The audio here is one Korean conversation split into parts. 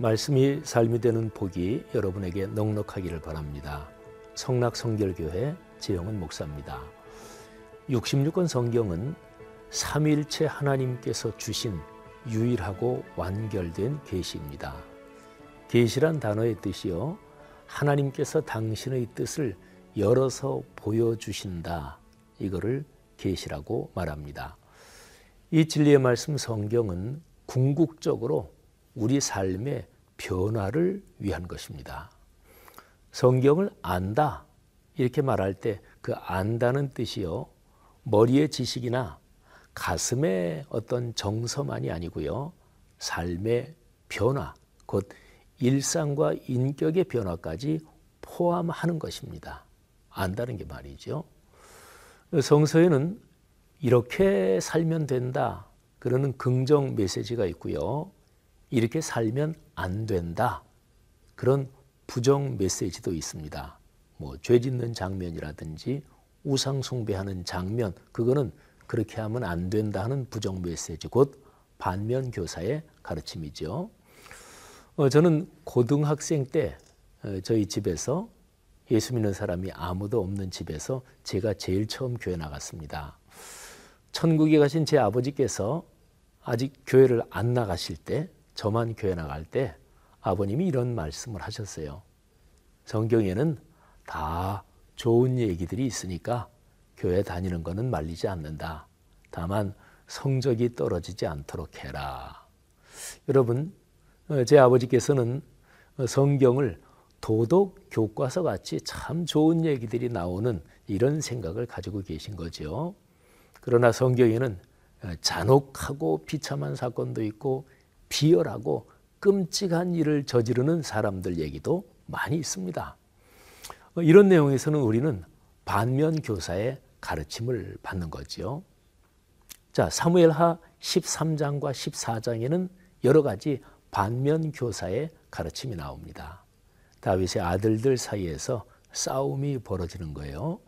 말씀이 삶이 되는 복이 여러분에게 넉넉하기를 바랍니다. 성락 성결교회 지영은 목사입니다. 66권 성경은 삼일체 하나님께서 주신 유일하고 완결된 계시입니다. 계시란 단어의 뜻이요 하나님께서 당신의 뜻을 열어서 보여주신다. 이거를 계시라고 말합니다. 이 진리의 말씀 성경은 궁극적으로 우리 삶의 변화를 위한 것입니다. 성경을 안다 이렇게 말할 때 그 안다는 뜻이요 머리의 지식이나 가슴의 어떤 정서만이 아니고요 삶의 변화 곧 일상과 인격의 변화까지 포함하는 것입니다. 안다는 게 말이죠. 성서에는 이렇게 살면 된다. 그러는 긍정 메시지가 있고요. 이렇게 살면 안 된다. 그런 부정 메시지도 있습니다. 뭐, 죄 짓는 장면이라든지 우상 숭배하는 장면, 그거는 그렇게 하면 안 된다 하는 부정 메시지, 곧 반면 교사의 가르침이죠. 어, 저는 고등학생 때 어, 저희 집에서 예수 믿는 사람이 아무도 없는 집에서 제가 제일 처음 교회 나갔습니다. 천국에 가신 제 아버지께서 아직 교회를 안 나가실 때 저만 교회 나갈 때 아버님이 이런 말씀을 하셨어요. 성경에는 다 좋은 얘기들이 있으니까 교회 다니는 것은 말리지 않는다. 다만 성적이 떨어지지 않도록 해라. 여러분, 어, 제 아버지께서는 성경을 도덕 교과서 같이 참 좋은 얘기들이 나오는 이런 생각을 가지고 계신 거죠. 그러나 성경에는 잔혹하고 비참한 사건도 있고 비열하고 끔찍한 일을 저지르는 사람들 얘기도 많이 있습니다. 이런 내용에서는 우리는 반면 교사의 가르침을 받는 거지요. 자, 사무엘하 13장과 14장에는 여러 가지 반면 교사의 가르침이 나옵니다. 다윗의 아들들 사이에서 싸움이 벌어지는 거예요.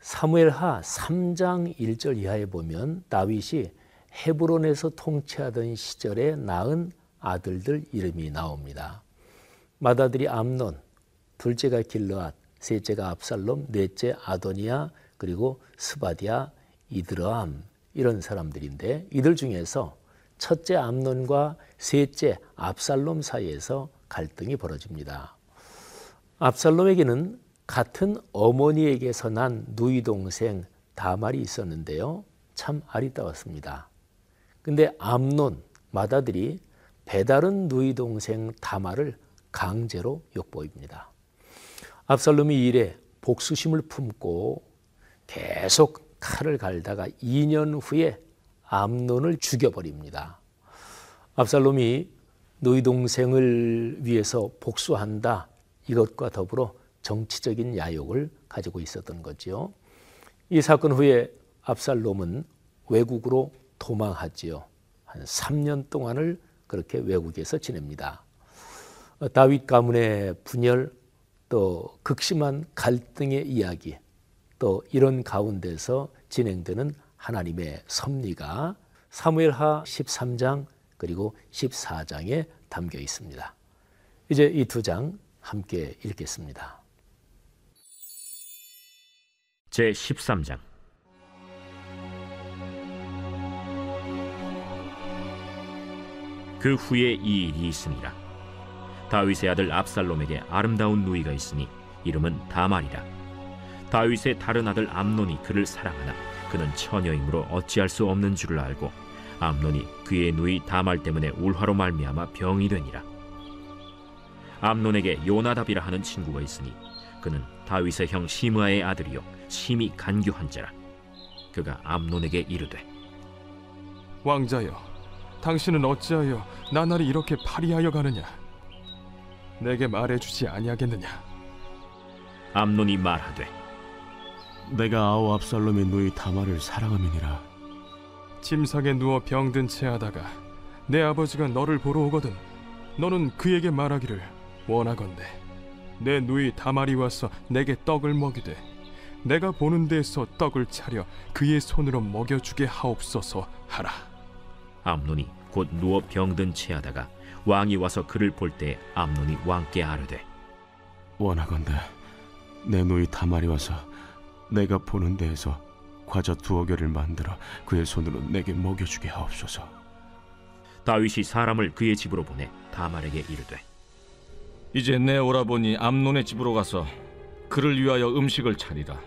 사무엘하 3장 1절 이하에 보면 다윗이 헤브론에서 통치하던 시절에 낳은 아들들 이름이 나옵니다. 맏아들이 암논, 둘째가 길르앗, 셋째가 압살롬, 넷째 아도니아, 그리고 스바티야, 이드르암 이런 사람들인데 이들 중에서 첫째 암논과 셋째 압살롬 사이에서 갈등이 벌어집니다. 압살롬에게는 같은 어머니에게서 난 누이 동생 다말이 있었는데요. 참 아리따웠습니다. 근데 암논 맏아들이 배다른 누이 동생 다말을 강제로 욕보입니다. 압살롬이 이래 복수심을 품고 계속 칼을 갈다가 2년 후에 암논을 죽여버립니다. 압살롬이 너희 동생을 위해서 복수한다 이것과 더불어 정치적인 야욕을 가지고 있었던 거지요. 이 사건 후에 압살롬은 외국으로 도망하지요. 한 3년 동안을 그렇게 외국에서 지냅니다. 다윗 가문의 분열 또 극심한 갈등의 이야기 또 이런 가운데서 진행되는 하나님의 섭리가 사무엘하 13장 그리고 14장에 담겨 있습니다. 이제 이 두 장 함께 읽겠습니다. 제 13장 그 후에 이 일이 있으니라 다윗의 아들 압살롬에게 아름다운 누이가 있으니 이름은 다말이라. 다윗의 다른 아들 암논이 그를 사랑하나 그는 처녀이므로 어찌할 수 없는 줄을 알고 암논이 그의 누이 다말 때문에 울화로 말미암아 병이 되니라. 암논에게 요나답이라 하는 친구가 있으니 그는 다윗의 형 시므아의 아들이요 심히 간교한 자라. 그가 암논에게 이르되 왕자여 당신은 어찌하여 나날이 이렇게 파리하여 가느냐? 내게 말해주지 아니하겠느냐? 암논이 말하되 내가 아우 압살롬의 누이 다말을 사랑함이니라. 침상에 누워 병든 채 하다가 내 아버지가 너를 보러 오거든 너는 그에게 말하기를 원하건대 내 누이 다말이 와서 내게 떡을 먹이되 내가 보는 데에서 떡을 차려 그의 손으로 먹여주게 하옵소서 하라 암논이 곧 누워 병든 채하다가 왕이 와서 그를 볼 때 암논이 왕께 아뢰되 원하건대 내 누이 다말이 와서 내가 보는 데에서 과자 두어 개를 만들어 그의 손으로 내게 먹여주게 하옵소서. 다윗이 사람을 그의 집으로 보내 다말에게 이르되 이제 내 오라버니 암논의 집으로 가서 그를 위하여 음식을 차리라.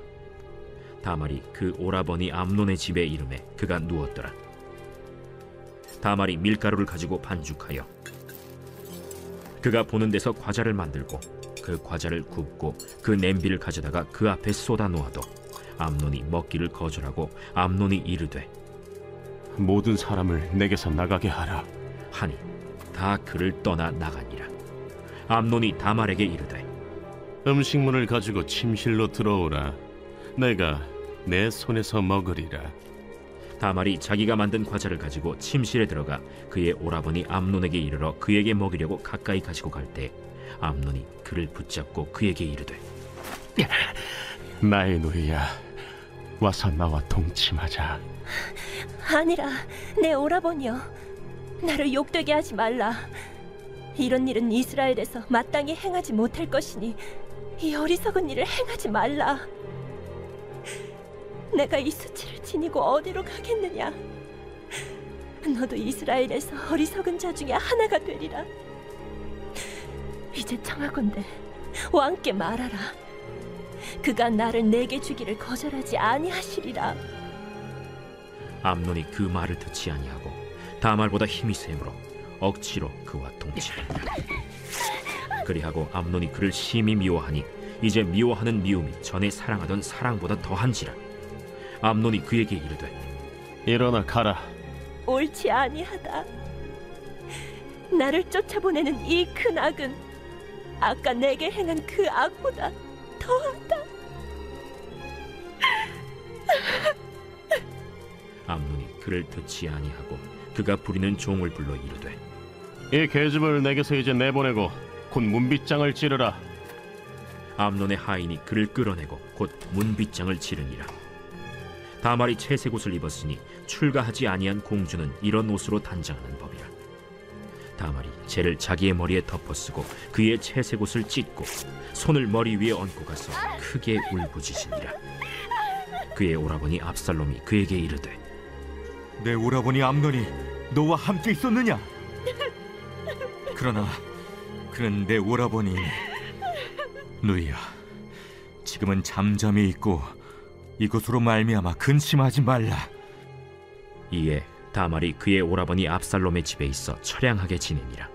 다말이 그 오라버니 암논의 집에 이름에 그가 누웠더라. 다말이 밀가루를 가지고 반죽하여 그가 보는 데서 과자를 만들고 그 과자를 굽고 그 냄비를 가져다가 그 앞에 쏟아 놓아도 암논이 먹기를 거절하고 암논이 이르되 모든 사람을 내게서 나가게 하라. 하니 다 그를 떠나 나가니라. 암논이 다말에게 이르되 음식물을 가지고 침실로 들어오라. 내가 내 손에서 먹으리라. 다말이 자기가 만든 과자를 가지고 침실에 들어가 그의 오라버니 암논에게 이르러 그에게 먹이려고 가까이 가지고 갈 때 암논이 그를 붙잡고 그에게 이르되 나의 누이야, 와서 나와 동침하자. 아니라 내 오라버니여 나를 욕되게 하지 말라 이런 일은 이스라엘에서 마땅히 행하지 못할 것이니 이 어리석은 일을 행하지 말라 내가 이 수치를 지니고 어디로 가겠느냐? 너도 이스라엘에서 어리석은 자 중에 하나가 되리라. 이제 청하건대 왕께 말하라. 그가 나를 내게 주기를 거절하지 아니하시리라. 암논이 그 말을 듣지 아니하고 다말보다 힘이 세므로 억지로 그와 동침하니라 그리하고 암논이 그를 심히 미워하니 이제 미워하는 미움이 전에 사랑하던 사랑보다 더한지라 암논이 그에게 이르되 일어나 가라. 옳지 아니하다. 나를 쫓아보내는 이 큰 악은 아까 내게 행한 그 악보다 더하다. 암논이 그를 듣지 아니하고 그가 부리는 종을 불러 이르되 이 계집을 내게서 이제 내보내고 곧 문빗장을 찌르라. 암논의 하인이 그를 끌어내고 곧 문빗장을 치르니라. 다말이 채색 옷을 입었으니 출가하지 아니한 공주는 이런 옷으로 단장하는 법이라. 다말이 재를 자기의 머리에 덮어쓰고 그의 채색 옷을 찢고 손을 머리 위에 얹고 가서 크게 울부짖으니라. 그의 오라버니 압살롬이 그에게 이르되 내 오라버니 암논이 너와 함께 있었느냐? 그러나 그는 내 오라버니 누이야 지금은 잠잠히 있고 이것으로 말미암아 근심하지 말라 이에 다말이 그의 오라버니 압살롬의 집에 있어 처량하게 지내니라.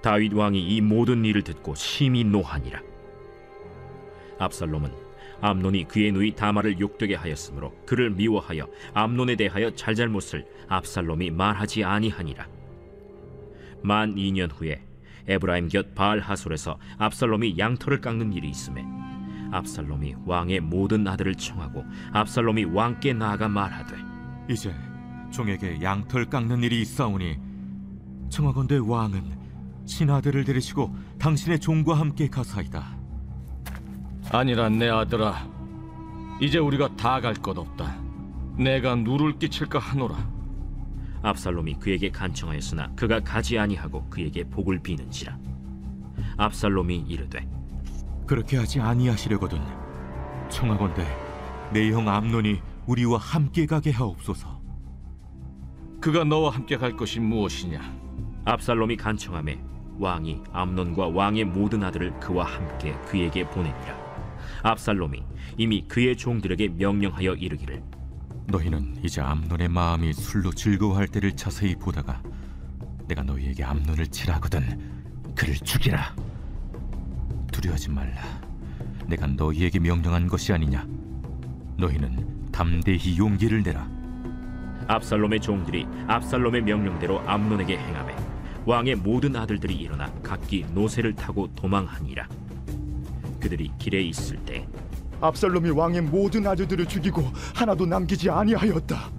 다윗 왕이 이 모든 일을 듣고 심히 노하니라. 압살롬은 암논이 그의 누이 다말을 욕되게 하였으므로 그를 미워하여 암논에 대하여 잘잘못을 압살롬이 말하지 아니하니라. 만 2년 후에 에브라임 곁 바알 하솔에서 압살롬이 양털을 깎는 일이 있음에 압살롬이 왕의 모든 아들을 청하고 압살롬이 왕께 나아가 말하되 이제 종에게 양털 깎는 일이 있사오니 청하건대 왕은 신하들을 데리시고 당신의 종과 함께 가사이다 아니라 내 아들아, 이제 우리가 다 갈 것 없다. 내가 누를 끼칠까 하노라. 압살롬이 그에게 간청하였으나 그가 가지 아니하고 그에게 복을 비는지라 압살롬이 이르되 그렇게 하지 아니하시려거든. 청하건대 내 형 암논이 우리와 함께 가게 하옵소서. 그가 너와 함께 갈 것이 무엇이냐? 압살롬이 간청함에 왕이 암논과 왕의 모든 아들을 그와 함께 그에게 보내니라. 압살롬이 이미 그의 종들에게 명령하여 이르기를 너희는 이제 암논의 마음이 술로 즐거워할 때를 자세히 보다가 내가 너희에게 암논을 치라거든 그를 죽이라 두려워하지 말라. 내가 너희에게 명령한 것이 아니냐. 너희는 담대히 용기를 내라. 압살롬의 종들이 압살롬의 명령대로 암논에게 행하매 왕의 모든 아들들이 일어나 각기 노새를 타고 도망하니라. 그들이 길에 있을 때 압살롬이 왕의 모든 아들들을 죽이고 하나도 남기지 아니하였다.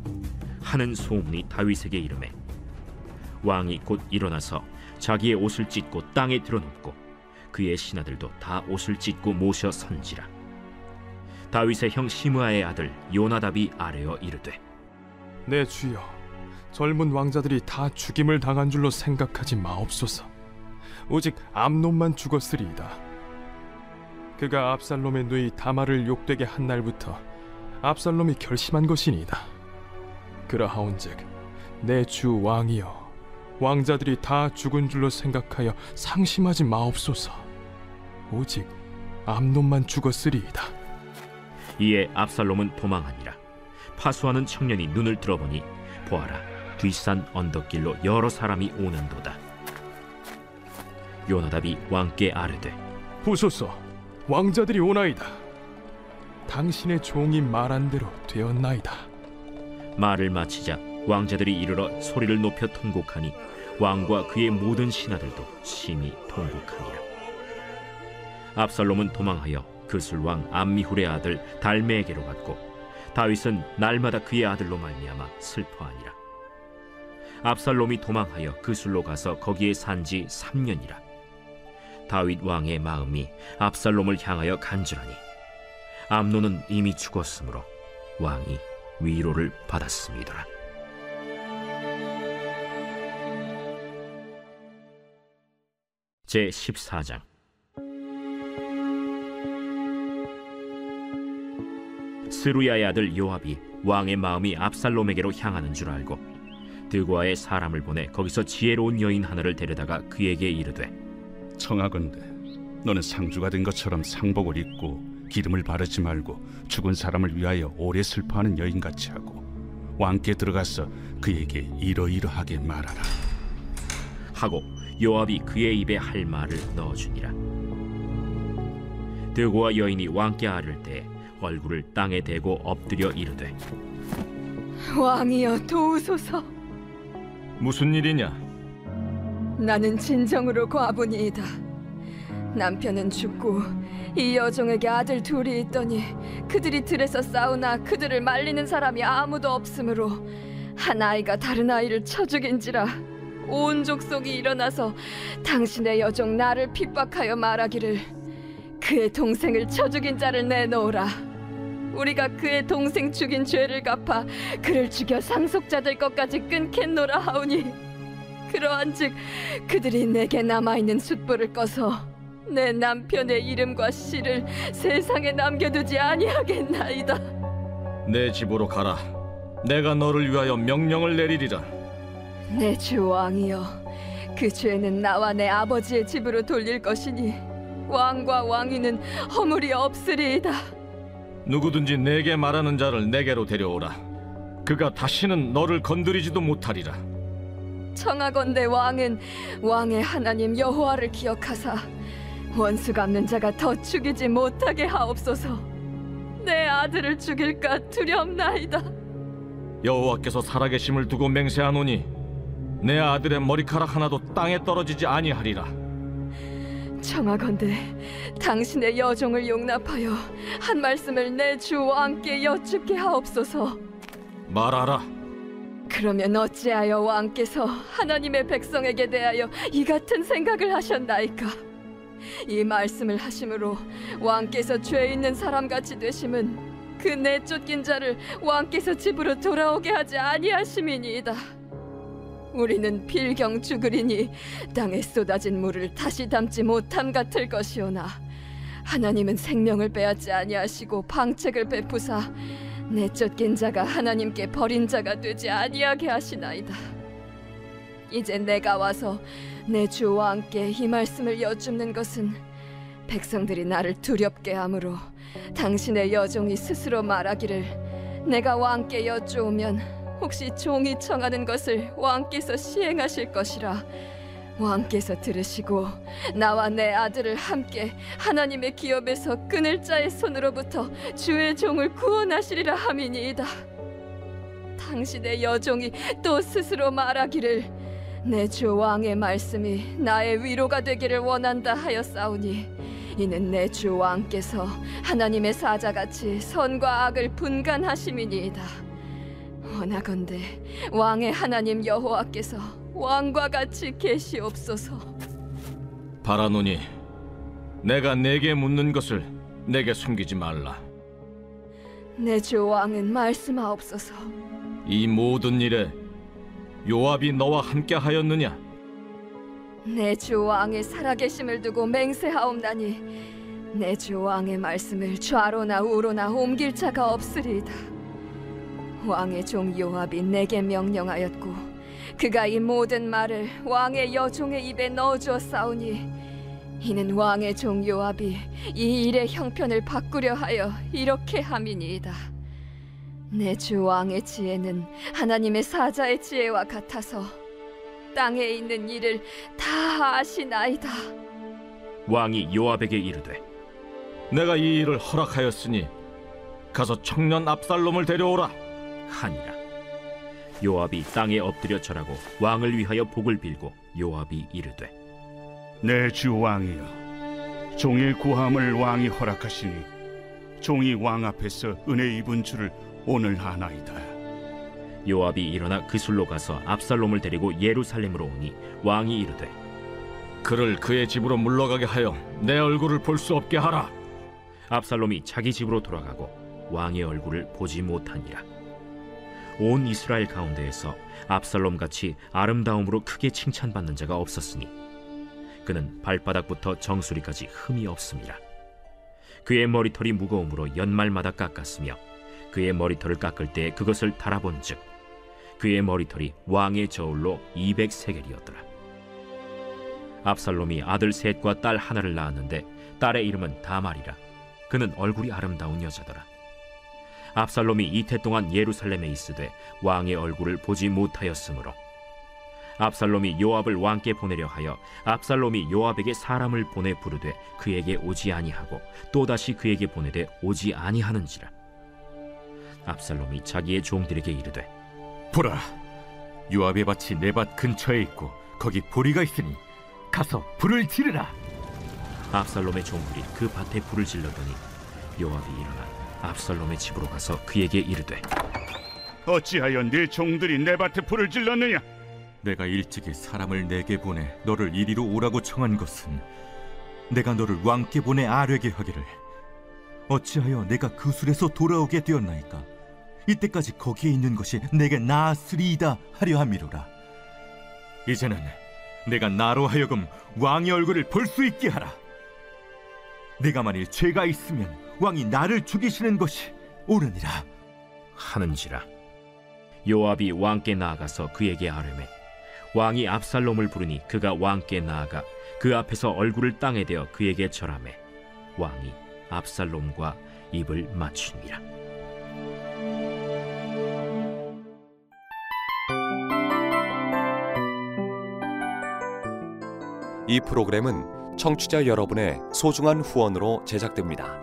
하는 소문이 다윗에게 이르매 왕이 곧 일어나서 자기의 옷을 찢고 땅에 드러눕고 그의 신하들도 다 옷을 찢고 모셔 선지라 다윗의 형 시므아의 아들 요나답이 아뢰어 이르되 내 주여, 젊은 왕자들이 다 죽임을 당한 줄로 생각하지 마옵소서. 오직 암논만 죽었으리이다. 그가 압살롬의 누이 다말을 욕되게 한 날부터 압살롬이 결심한 것이니이다. 그러하온즉 내 주 왕이여 왕자들이 다 죽은 줄로 생각하여 상심하지 마옵소서. 오직 암논만 죽었으리이다. 이에 압살롬은 도망하니라. 파수하는 청년이 눈을 들어보니 보아라 뒷산 언덕길로 여러 사람이 오는도다. 요나답이 왕께 아뢰되 보소서 왕자들이 오나이다. 당신의 종이 말한 대로 되었나이다. 말을 마치자 왕자들이 이르러 소리를 높여 통곡하니 왕과 그의 모든 신하들도 심히 통곡하니라. 압살롬은 도망하여 그술왕 암미훌의 아들 달메에게로 갔고 다윗은 날마다 그의 아들로 말미암아 슬퍼하니라. 압살롬이 도망하여 그술로 가서 거기에 산 지 3년이라. 다윗 왕의 마음이 압살롬을 향하여 간절하니 암노는 이미 죽었으므로 왕이 위로를 받았습니다. 제 14장 스루야의 아들 요압이 왕의 마음이 압살롬에게로 향하는 줄 알고 드고아의 사람을 보내 거기서 지혜로운 여인 하나를 데려다가 그에게 이르되 청하건대 너는 상주가 된 것처럼 상복을 입고 기름을 바르지 말고 죽은 사람을 위하여 오래 슬퍼하는 여인같이 하고 왕께 들어가서 그에게 이러이러하게 말하라. 하고 요압이 그의 입에 할 말을 넣어주니라. 드고아 여인이 왕께 아를 때 얼굴을 땅에 대고 엎드려 이르되 왕이여 도우소서. 무슨 일이냐? 나는 진정으로 과부니이다. 남편은 죽고 이 여종에게 아들 둘이 있더니 그들이 들에서 싸우나 그들을 말리는 사람이 아무도 없으므로 한 아이가 다른 아이를 쳐 죽인지라 온 족속이 일어나서 당신의 여종 나를 핍박하여 말하기를 그의 동생을 쳐 죽인 자를 내놓으라 우리가 그의 동생 죽인 죄를 갚아 그를 죽여 상속자들 것까지 끊겠노라 하오니 그러한즉 그들이 내게 남아있는 숫불을 꺼서 내 남편의 이름과 씨를 세상에 남겨두지 아니하겠나이다 내 집으로 가라. 내가 너를 위하여 명령을 내리리라. 내 주 왕이여 그 죄는 나와 내 아버지의 집으로 돌릴 것이니 왕과 왕위는 허물이 없으리이다 누구든지 내게 말하는 자를 내게로 데려오라. 그가 다시는 너를 건드리지도 못하리라. 청하건대 왕은 왕의 하나님 여호와를 기억하사 원수 갚는 자가 더 죽이지 못하게 하옵소서. 내 아들을 죽일까 두렵나이다. 여호와께서 살아계심을 두고 맹세하노니 내 아들의 머리카락 하나도 땅에 떨어지지 아니하리라. 청하건대 당신의 여종을 용납하여 한 말씀을 내 주 왕께 여쭙게 하옵소서. 말하라. 그러면 어찌하여 왕께서 하나님의 백성에게 대하여 이 같은 생각을 하셨나이까? 이 말씀을 하심으로 왕께서 죄 있는 사람 같이 되심은 그 내쫓긴 자를 왕께서 집으로 돌아오게 하지 아니하심이니이다. 우리는 필경 죽으리니 땅에 쏟아진 물을 다시 담지 못함 같을 것이오나 하나님은 생명을 빼앗지 아니하시고 방책을 베푸사 내쫓긴 자가 하나님께 버린 자가 되지 아니하게 하시나이다. 이제 내가 와서 내주 왕께 이 말씀을 여쭙는 것은 백성들이 나를 두렵게 하므로 당신의 여종이 스스로 말하기를 내가 왕께 여쭈오면 혹시 종이 청하는 것을 왕께서 시행하실 것이라 왕께서 들으시고 나와 내 아들을 함께 하나님의 기업에서 끊을 자의 손으로부터 주의 종을 구원하시리라 함이니이다. 당신의 여종이 또 스스로 말하기를 내 주 왕의 말씀이 나의 위로가 되기를 원한다 하였사오니 이는 내 주 왕께서 하나님의 사자같이 선과 악을 분간하심이니이다. 원하건대 왕의 하나님 여호와께서 왕과 같이 계시옵소서. 바라노니 내가 내게 묻는 것을 내게 숨기지 말라. 내 주 왕은 말씀하옵소서. 이 모든 일에 요압이 너와 함께 하였느냐? 내 주 왕의 살아계심을 두고 맹세하옵나니 내 주 왕의 말씀을 좌로나 우로나 옮길 자가 없으리이다. 왕의 종 요압이 내게 명령하였고 그가 이 모든 말을 왕의 여종의 입에 넣어주었사오니 이는 왕의 종 요압이 이 일의 형편을 바꾸려 하여 이렇게 함이니이다. 내 주 왕의 지혜는 하나님의 사자의 지혜와 같아서 땅에 있는 일을 다 아시나이다. 왕이 요압에게 이르되 내가 이 일을 허락하였으니 가서 청년 압살롬을 데려오라. 하니라. 요압이 땅에 엎드려 절하고 왕을 위하여 복을 빌고 요압이 이르되 내 주 왕이여 종의 구함을 왕이 허락하시니 종이 왕 앞에서 은혜 입은 줄을 오늘 아나이다. 요압이 일어나 그술로 가서 압살롬을 데리고 예루살렘으로 오니 왕이 이르되 그를 그의 집으로 물러가게 하여 내 얼굴을 볼 수 없게 하라. 압살롬이 자기 집으로 돌아가고 왕의 얼굴을 보지 못하니라 온 이스라엘 가운데에서 압살롬 같이 아름다움으로 크게 칭찬받는 자가 없었으니 그는 발바닥부터 정수리까지 흠이 없습니다. 그의 머리털이 무거움으로 연말마다 깎았으며 그의 머리털을 깎을 때 그것을 달아본즉 그의 머리털이 왕의 저울로 200세겔이었더라. 압살롬이 아들 셋과 딸 하나를 낳았는데 딸의 이름은 다말이라. 그는 얼굴이 아름다운 여자더라 압살롬이 이태 동안 예루살렘에 있으되 왕의 얼굴을 보지 못하였으므로 압살롬이 요압을 왕께 보내려 하여 압살롬이 요압에게 사람을 보내 부르되 그에게 오지 아니하고 또다시 그에게 보내되 오지 아니하는지라 압살롬이 자기의 종들에게 이르되 보라, 요압의 밭이 내 밭 근처에 있고 거기 보리가 있으니 가서 불을 지르라. 압살롬의 종들이 그 밭에 불을 질렀더니 요압이 일어나 압살롬의 집으로 가서 그에게 이르되 어찌하여 네 종들이 내 밭에 불을 질렀느냐? 내가 일찍이 사람을 내게 보내 너를 이리로 오라고 청한 것은 내가 너를 왕께 보내 아뢰게 하기를. 어찌하여 내가 그 술에서 돌아오게 되었나이까? 이때까지 거기에 있는 것이 내게 나았으리이다 하려 함이로라. 이제는 내가 나로 하여금 왕의 얼굴을 볼 수 있게 하라. 내가 만일 죄가 있으면 왕이 나를 죽이시는 것이 옳으니라. 하는지라. 요압이 왕께 나아가서 그에게 아뢰매 왕이 압살롬을 부르니 그가 왕께 나아가 그 앞에서 얼굴을 땅에 대어 그에게 절하매 왕이 압살롬과 입을 맞추니라. 이 프로그램은 청취자 여러분의 소중한 후원으로 제작됩니다.